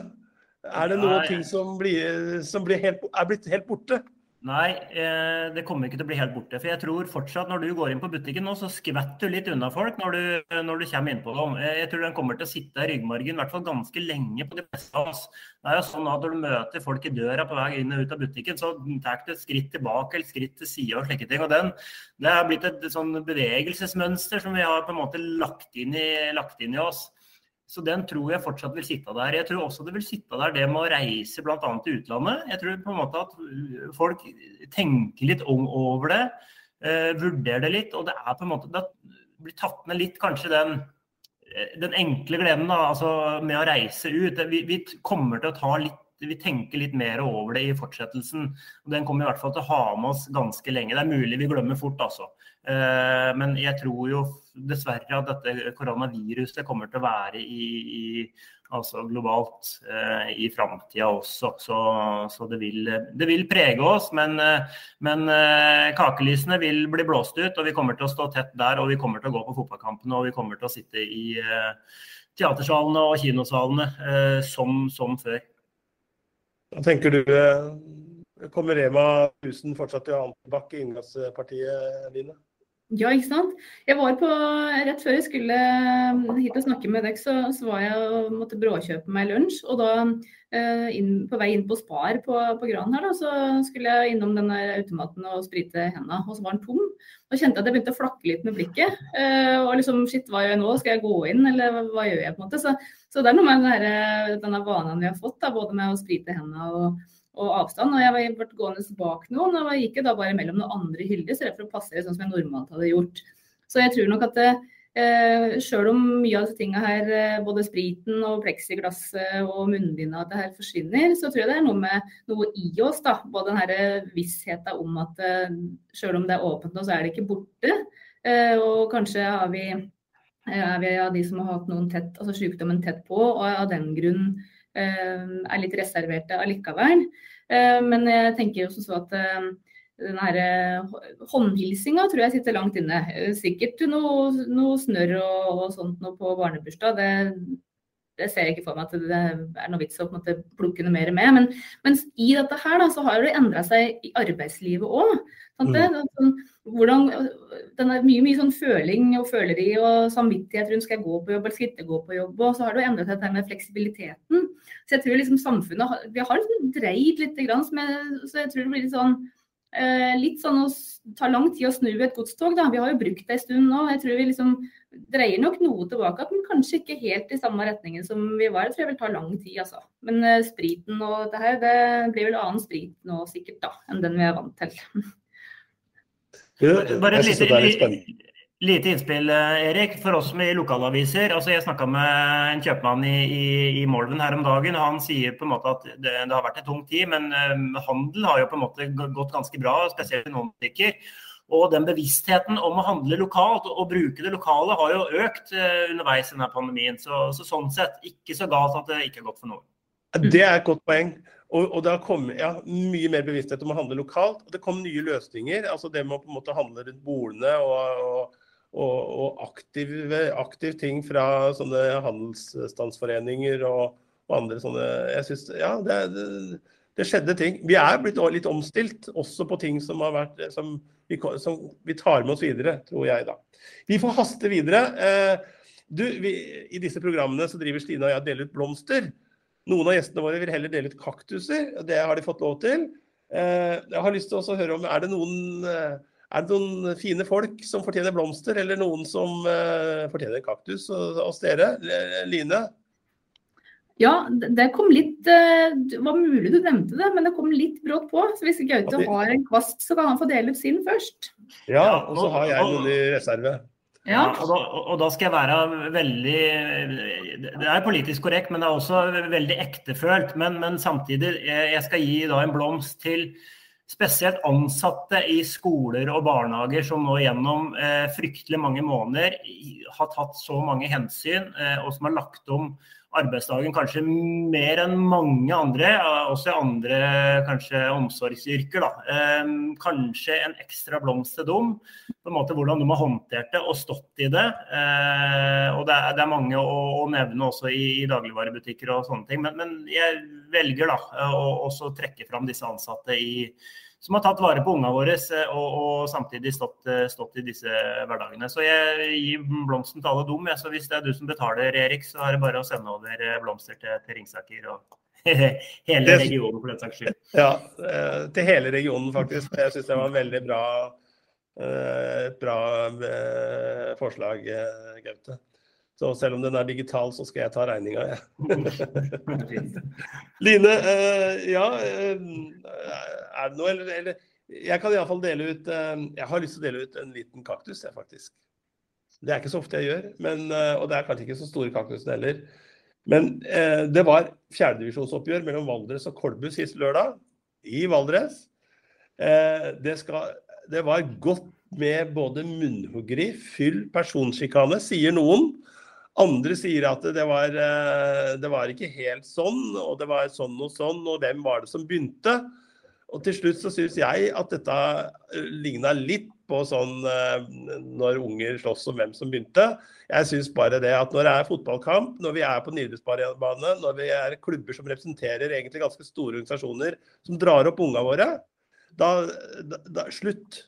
Er det noen ting som, blir, som blir helt, er blitt helt borte? Nei, eh, det kommer ikke til å bli helt borte. For jeg tror fortsatt når du går inn på butikken nå, så skvetter du litt unna folk når du, når du kommer innpå dem. Eh, jeg tror den kommer til å sitte i ryggmargen i hvert fall ganske lenge på de fleste av oss. Det er jo sånn at Når du møter folk i døra på vei inn og ut av butikken, så tar du et skritt tilbake eller skritt til sida og slike ting. og den, Det er blitt et sånn bevegelsesmønster som vi har på en måte lagt inn i, lagt inn i oss. Så den tror jeg fortsatt vil sitte der. Jeg tror også det vil sitte der det med å reise bl.a. til utlandet. Jeg tror på en måte at folk tenker litt over det, eh, vurderer det litt. Og det er på en måte Det blir tatt ned litt kanskje den, eh, den enkle gleden da, altså med å reise ut. Vi, vi kommer til å ta litt vi tenker litt mer over det i fortsettelsen. og Den kommer i hvert fall til å ha med oss ganske lenge. Det er mulig vi glemmer fort, altså. Eh, men jeg tror jo dessverre at dette koronaviruset kommer til å være i, i altså globalt eh, i framtida også. Så, så det, vil, det, vil, prege oss. Men, eh, men kakelysene vil bli blåst ut, og vi kommer til å stå tett der. Og vi kommer til å gå på fotballkampene, og vi kommer til å sitte i teatersalene og kinosalene som, som, før. Hva tenker du? Kommer Rema 1000 fortsatt til å ha antibac i inngangspartiet, Line? Ja, ikke sant. Jeg var på, Rett før jeg skulle eh, hit og snakke med dere, så, så var jeg og måtte bråkjøpe meg lunsj. Og da eh, inn, på vei inn på Spar på, på Gran her, da, så skulle jeg innom denne automaten og sprite hendene. Og så var den tom. Da kjente jeg at jeg begynte å flakke litt med blikket. Eh, og liksom shit, hva gjør jeg nå? Skal jeg gå inn, eller hva gjør jeg? på en måte? Så, så det er noe med denne, denne vanen vi har fått, da, både med å sprite hendene og og avstand. Og jeg ble gående bak noen, og jeg gikk da bare mellom noen andre hyller, så for å passe det sånn som jeg normalt hadde gjort. Så jeg tror nok at det, eh, sjøl om mye av disse tingene her, eh, både spriten og pleksiglasset og munnbindet, at det her forsvinner, så tror jeg det er noe med noe i oss. da, Både den her vissheten om at eh, sjøl om det er åpent nå, så er det ikke borte. Eh, og kanskje har vi, eh, er vi av de som har hatt noen tett, altså sykdommen tett på, og av den grunn Eh, er litt reserverte allikevel. Eh, men jeg tenker jo så at eh, den håndhilsinga tror jeg sitter langt inne. Sikkert noe, noe snørr og, og, sånt noe på barnebursdag. Det, det, ser jeg ikke for meg at det er noe vits å på en måte plukke noe mer med. Men, mens i dette her da, så har det endra seg i arbeidslivet òg. Mm. Hvordan, den er mye, mye sånn føling og føleri og samvittighet rundt skal jeg gå på jobb eller skal ikke gå på jobb. Og så har det jo endret seg med fleksibiliteten. Så jeg tror liksom samfunnet vi har liksom dreid litt, så jeg tror det blir litt sånn eh, litt sånn å ta lang tid å snu et godstog. Da. Vi har jo brukt det en stund nå. Jeg tror vi liksom dreier nok noe tilbake, men kanskje ikke helt i samme retningen som vi var. Jeg tror jeg vil ta lang tid, altså. Men uh, spriten og dette her, det blir vel annen sprit nå sikkert, da, enn den vi er vant til. Bare et lite, Lite innspill, Erik. For oss med lokalaviser. altså Jeg snakka med en kjøpmann i, i, i, Molven her om dagen. og Han sier på en måte at det, det har vært en tung tid, men um, handel har jo på en måte gått ganske bra, spesielt i noen butikker. Og den bevisstheten om å handle lokalt og bruke det lokale har jo økt uh, underveis i denne pandemien. Så, så, sånn sett ikke så galt at det ikke er godt for noen. Det er et godt poeng. Og, og det har kommet ja, mye mer bevissthet om å handle lokalt. Og det kom nye løsninger. altså Det med å på en måte handle rundt bordene og, og og, aktive, aktiv ting fra sånne handelsstandsforeninger og, andre sånne Jeg syns Ja, det, det, det, skjedde ting. Vi er blitt litt omstilt også på ting som vært som vi, som vi tar med oss videre, tror jeg da. Vi får haste videre. Eh, du, vi, I disse programmene så driver Stine og jeg og deler ut blomster. Noen av gjestene våre vil heller dele ut kaktuser. Det har de fått lov til. Eh, jeg har lyst til å høre om Er det noen eh, er det noen fine folk som fortjener blomster, eller noen som uh, fortjener kaktus hos dere? Line? Ja, det kom litt eh, Det var mulig du nevnte det, men det kom litt brått på. Så hvis Gaute har en kvast, så kan han få dele ut sin først. Ja, og så har jeg noen i reserve. Ja. og, da, og, da, skal jeg være veldig Det er politisk korrekt, men det er også veldig ektefølt. Men, men samtidig, jeg skal gi da en blomst til spesielt ansatte i skoler og barnehager som nå gjennom eh, fryktelig mange måneder har tatt så mange hensyn, eh, og som har lagt om arbeidsdagen kanskje mer enn mange andre, også i andre kanskje omsorgsyrker. Da. Eh, kanskje en ekstra blomst til dem, på en måte hvordan de har håndtert det og stått i det. Eh, og det er, det er mange å, å, nevne også i, i dagligvarebutikker og sånne ting. Men, men jeg velger da å også trekke fram disse ansatte i som har tatt vare på ungene våre eh, og, og, samtidig stått, eh, stått, i disse hverdagene. Så jeg gir blomsten til alle dem. Så hvis det er du som betaler, Erik, så er det bare å sende over eh, blomster til, til Ringsaker og hele regionen, for den saks skyld. Ja, til hele regionen, faktisk. Jeg syns det var veldig bra, et bra forslag, Gaute. Så selv om den er digital, så skal jeg ta regninga, jeg. Line, ja Er det noe, eller, eller Jeg kan iallfall dele ut uh, Jeg har lyst til å dele ut en liten kaktus, jeg, faktisk. Det er ikke så ofte jeg gjør, men, og det er kanskje ikke så store kaktusene heller. Men det var fjerdedivisjonsoppgjør mellom Valdres og Kolbu sist lørdag, i Valdres. Det, skal, det var godt med både munnhuggeri, fyll, personsjikane, sier noen. Andre sier at det var, eh, det var, ikke helt sånn, og det var sånn og sånn, og hvem var det som begynte? Og til slutt så syns jeg at dette eh, ligna litt på sånn eh, når unger slåss om hvem som begynte. Jeg syns bare det at når det er fotballkamp, når vi er på en når vi er klubber som representerer egentlig ganske store organisasjoner som drar opp unga våre, da, da, da Slutt.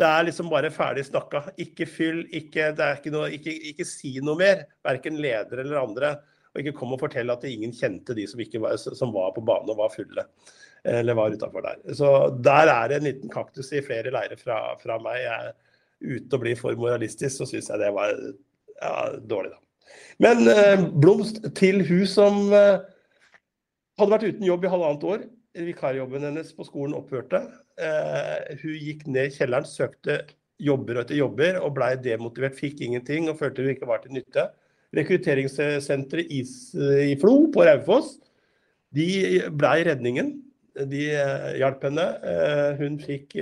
Det er liksom bare ferdig snakka. Ikke fyll, ikke, ikke, noe, ikke, ikke, si noe mer. Verken leder eller andre. Og ikke kom og fortell at ingen kjente de som, var, som var på banen og var fulle. Eller var utafor der. Så der er det en liten kaktus i flere leirer fra, fra meg. Jeg, uten å bli for moralistisk, så syns jeg det var ja, dårlig, da. Men eh, blomst til hun som eh, hadde vært uten jobb i halvannet år. Vikarjobben hennes på skolen opphørte. Eh, hun gikk ned i kjelleren, søkte jobber etter jobber og blei demotivert, fikk ingenting og følte hun ikke var til nytte. Rekrutteringssenteret i Flo på Raufoss de blei redningen. De eh, hjalp henne. Eh, hun fikk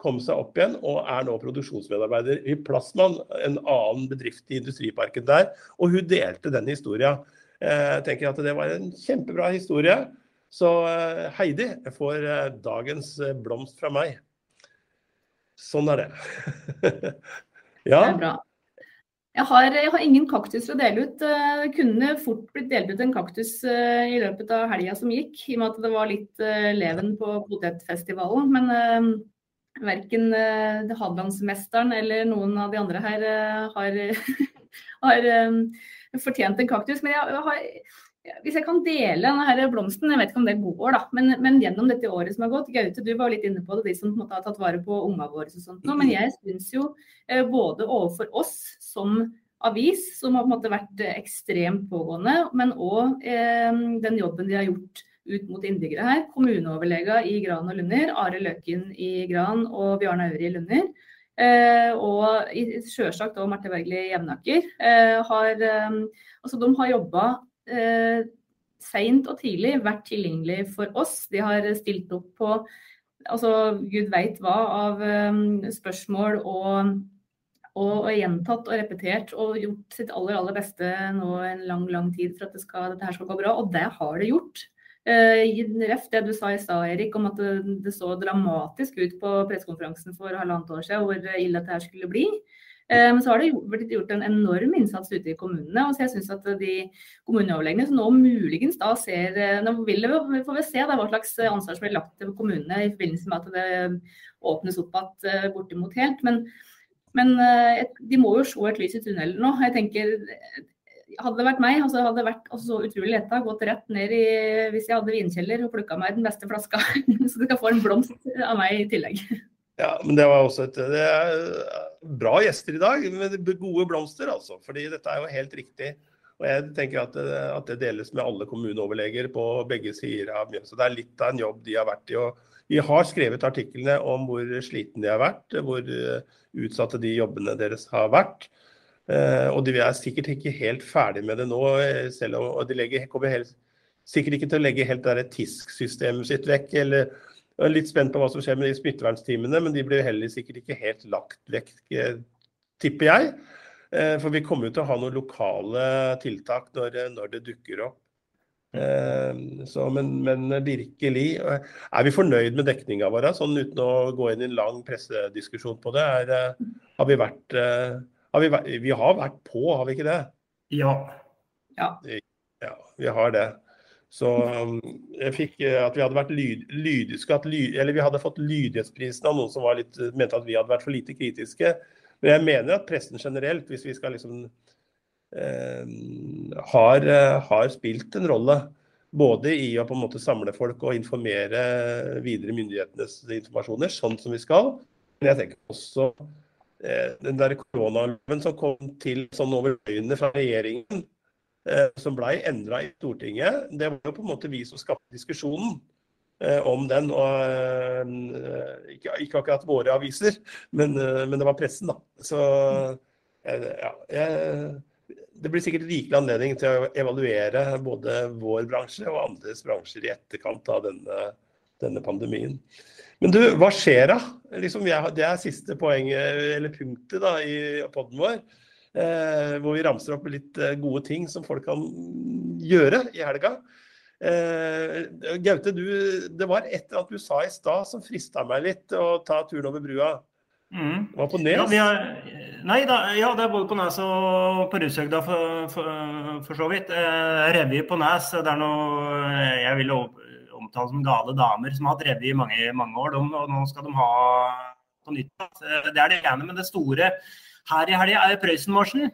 komme seg opp igjen og er nå produksjonsmedarbeider i Plasman, en annen bedrift i industriparken der. Og hun delte den historien. Jeg tenker at det var en kjempebra historie. Så eh, Heidi får eh, dagens eh, blomst fra meg. Sånn er det. ja. Det er bra. Jeg har, jeg har, ingen kaktus å dele ut. Det kunne fort blitt delt ut en kaktus i løpet av helga som gikk, i og med at det var litt leven på potetfestivalen. Men uh, verken uh, Hadelandsmesteren eller noen av de andre her uh, har, har um, fortjent en kaktus. Men jeg, jeg har hvis jeg kan dele denne blomsten, jeg vet ikke om det går, da, men, men, gjennom dette året som har gått Gaute, du var litt inne på det, de som måte har tatt vare på ungene våre. og sånt, nå, Men jeg syns jo eh, både overfor oss som avis, som har på en måte vært eh, ekstremt pågående, men òg eh, den jobben de har gjort ut mot innbyggere her. Kommuneoverlega i Gran og Lunder, Are Løken i Gran og Bjarne Auri i Lunder. Eh, og sjølsagt òg Marte Bergli Jevnaker. Eh, har, altså de har jobba eh, seint og tidlig, vært tilgjengelig for oss. De har stilt opp på altså, gud veit hva av spørsmål og, og, og, gjentatt og repetert og gjort sitt aller, aller beste nå en lang, lang tid for at det skal, dette skal gå bra. Og det har det gjort. Uh, ref det du sa i stad, Erik, om at det, det, så dramatisk ut på pressekonferansen for halvannet år siden hvor ille dette skulle bli. Uh, men så har det blitt gjort en enorm innsats ute i kommunene. og så jeg synes at de kommuneoverlegene som nå muligens da ser uh, Nå vil vi, får vi se da, hva slags ansvar som blir lagt til kommunene i forbindelse med at det åpnes opp igjen bortimot helt. Men, men de må jo se et lys i tunnelen nå. Jeg tenker hadde det vært meg, altså hadde det vært så utrolig letta gått rett ned i Hvis jeg hadde vinkjeller og plukka meg den beste flaska, så du kan få en blomst av meg i tillegg. Ja, men det var også et det er bra gjester i dag, med gode blomster, altså. Fordi dette er jo helt riktig. Og jeg tenker at at det deles med alle kommuneoverleger på begge sider av Mjøsa. Det er litt av en jobb de har vært i. og Vi har skrevet artiklene om hvor slitne de har vært, hvor utsatte de jobbene deres har vært. Eh, og de er sikkert ikke helt ferdig med det nå, eh, selv om de legger, kommer helt, sikkert ikke til å legge helt det TISK-systemet sitt vekk. eller jeg er litt spent på hva som skjer med de smittevernsteamene, men de blir heller sikkert ikke helt lagt vekk, eh, tipper jeg. For vi kommer jo til å ha noen lokale tiltak når, når det dukker opp. Så, men, men, virkelig Er vi fornøyd med dekninga vår, sånn uten å gå inn i en lang pressediskusjon på det? Er, har vi vært har vi, vi, har vært på, har vi ikke det? Ja. Ja, ja vi har det. Så um, jeg fikk eh, at vi hadde vært lyd, lydiske, lyd, eller vi hadde fått lydighetsprisen av noen som litt, mente at vi hadde vært for lite kritiske. Men jeg mener at pressen generelt, hvis vi skal liksom eh, har, eh, har, spilt en rolle. Både i å på en måte samle folk og informere videre myndighetenes informasjoner, sånn som vi skal. Men jeg tenker også Eh, den der koronaloven som kom til sånn over øynene fra regjeringen, som ble endra i Stortinget, det var jo på en måte vi som skapte diskusjonen eh, om den. og Ikke, ikke akkurat våre aviser, men, men, det var pressen, da. Så ja, jeg, det blir sikkert rikelig anledning til å evaluere både vår bransje og andres bransjer i etterkant av denne, denne pandemien. Men du, hva skjer da? Liksom, det er siste poenget, eller punktet da, i poden vår. Eh, hvor vi ramser opp litt eh, gode ting som folk kan gjøre i helga. Eh, Gaute, du, det var et eller annet du sa i stad som frista meg litt å ta turen over brua. Mm. Det var på Nes? Ja, har, nei, da, ja, det er både på Nes og på Rushøgda for, for, for, så vidt. Eh, revy på Nes, det er noe jeg vil omtale som gale damer som har hatt revy i mange, mange år. De, og nå skal de ha på nytt. Det er det ene. Men det store her i helga er Prøysenmarsjen.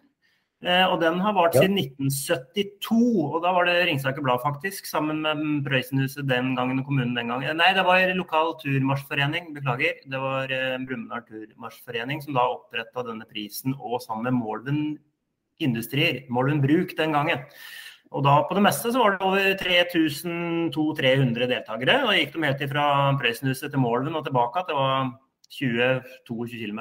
Eh, og den har vart siden 1972. Og da var det Ringsaker Blad, faktisk, sammen med Prøysenhuset den gangen og kommunen den gangen. Nei, det var lokal turmarsjforening, beklager. Det var eh, Brumunddal turmarsjforening som da oppretta denne prisen, og sammen med Målven Industrier, Målven Bruk den gangen. Og da på det meste så var det over 3200-300 deltakere. Da gikk de helt fra Prøysenhuset til Målven og tilbake. at Det var 20-22 km.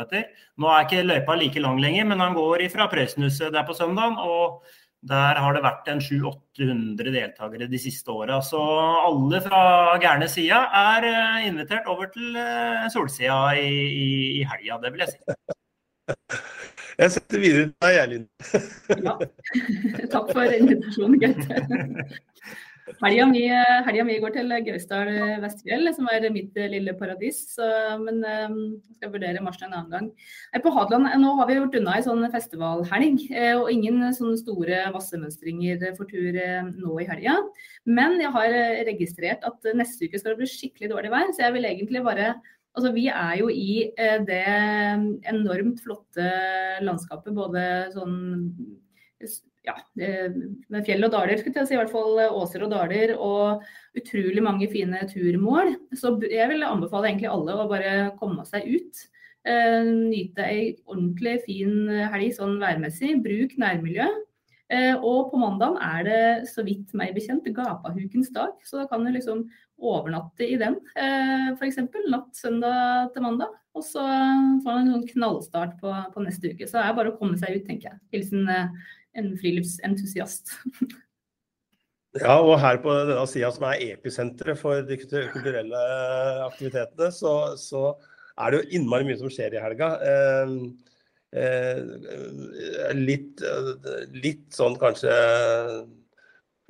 Nå er ikke løypa like lang lenger, men han går fra Prøysenhuset der på søndagen. Og der har det vært en 700-800 deltakere de siste åra. Så alle fra gærne sida er eh, invitert over til eh, solsida i, i, i helga, det vil jeg si. Jeg setter videre til deg, Erlend. ja. Takk for invitasjonen, Gaute. Helga mi, går til Gausdal Vestfjell, som er mitt lille paradis. Så, men jeg um, skal vurdere mars en annen gang. På Hadeland nå har vi gjort unna ei sånn festivalhelg, eh, og ingen sånne store vassemønstringer for tur eh, nå i helga. Men jeg har registrert at neste uke skal det bli skikkelig dårlig vær, så jeg vil egentlig bare Altså, vi er jo i eh, det enormt flotte landskapet, både sånn ja, med fjell og daler, skulle jeg si, i hvert fall åser og daler, og utrolig mange fine turmål. Så jeg vil anbefale egentlig alle å bare komme seg ut. Eh, nyte ei ordentlig fin helg sånn værmessig. Bruk nærmiljø. Eh, og på mandag er det så vidt meg bekjent Gapahukens dag, så da kan du liksom overnatte i den, eh, f.eks. Natt søndag til mandag. Og så får man en sånn knallstart på, på, neste uke. Så det er bare å komme seg ut, tenker jeg. Hilsen eh, en friluftsentusiast. Ja, og her på denne sida som er episenteret for de kulturelle aktivitetene, så, så, er det jo innmari mye som skjer i helga. Eh, eh, litt, litt sånn kanskje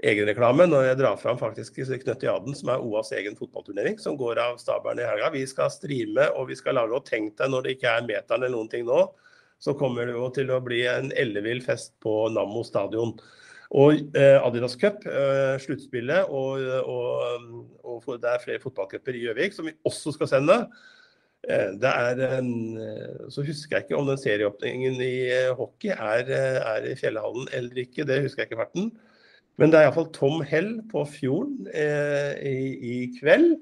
egenreklame når jeg drar fram faktisk Knøttiaden, som er OAs egen fotballturnering, som går av stabelen i helga. Vi skal streame og vi skal lage og tenk deg når det ikke er meteren eller noen ting nå, så kommer det jo til å bli en ellevill fest på Nammo stadion. Og eh, Adidas Cup, eh, sluttspillet, og, og, og, det er flere fotballcuper i Gjøvik som vi også skal sende. Eh, det er en, eh, Så husker jeg ikke om den serieåpningen i eh, hockey er, eh, er, i Fjellhallen eller ikke, det husker jeg ikke farten. Men det er iallfall Tom Hell på Fjorden i, i, kveld.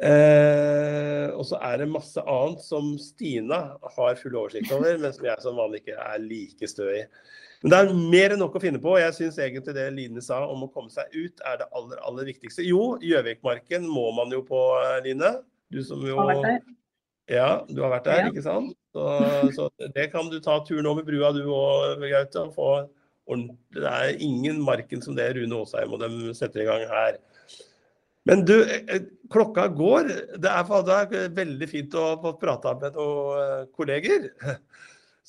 Eh, og så er det masse annet som Stina har full oversikt over, men som jeg som vanlig ikke er like stø i. Men det er mer enn nok å finne på. Jeg syns egentlig det Line sa om å komme seg ut, er det aller, aller viktigste. Jo, Gjøvikmarken må man jo på, Line. Du som jo har vært der. Ja, du har vært der, ikke sant? Så, så, det kan du ta turen over brua du òg, Gaute. og få ordentlig Det er ingen marken som det Rune Aasheim og dem setter i gang her. Men du, eh, klokka går. Det er, det er veldig fint å få prata med noen eh, kolleger.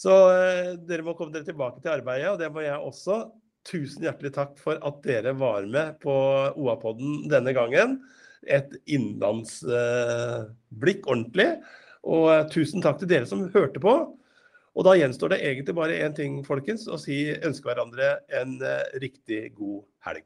Så eh, dere må komme dere tilbake til arbeidet, og det må jeg også. Tusen hjertelig takk for at dere var med på OA-podden denne gangen. Et innlandsblikk eh, ordentlig. Og tusen takk til dere som hørte på. Og da gjenstår det egentlig bare én ting, folkens. Å si ønske hverandre en riktig god helg.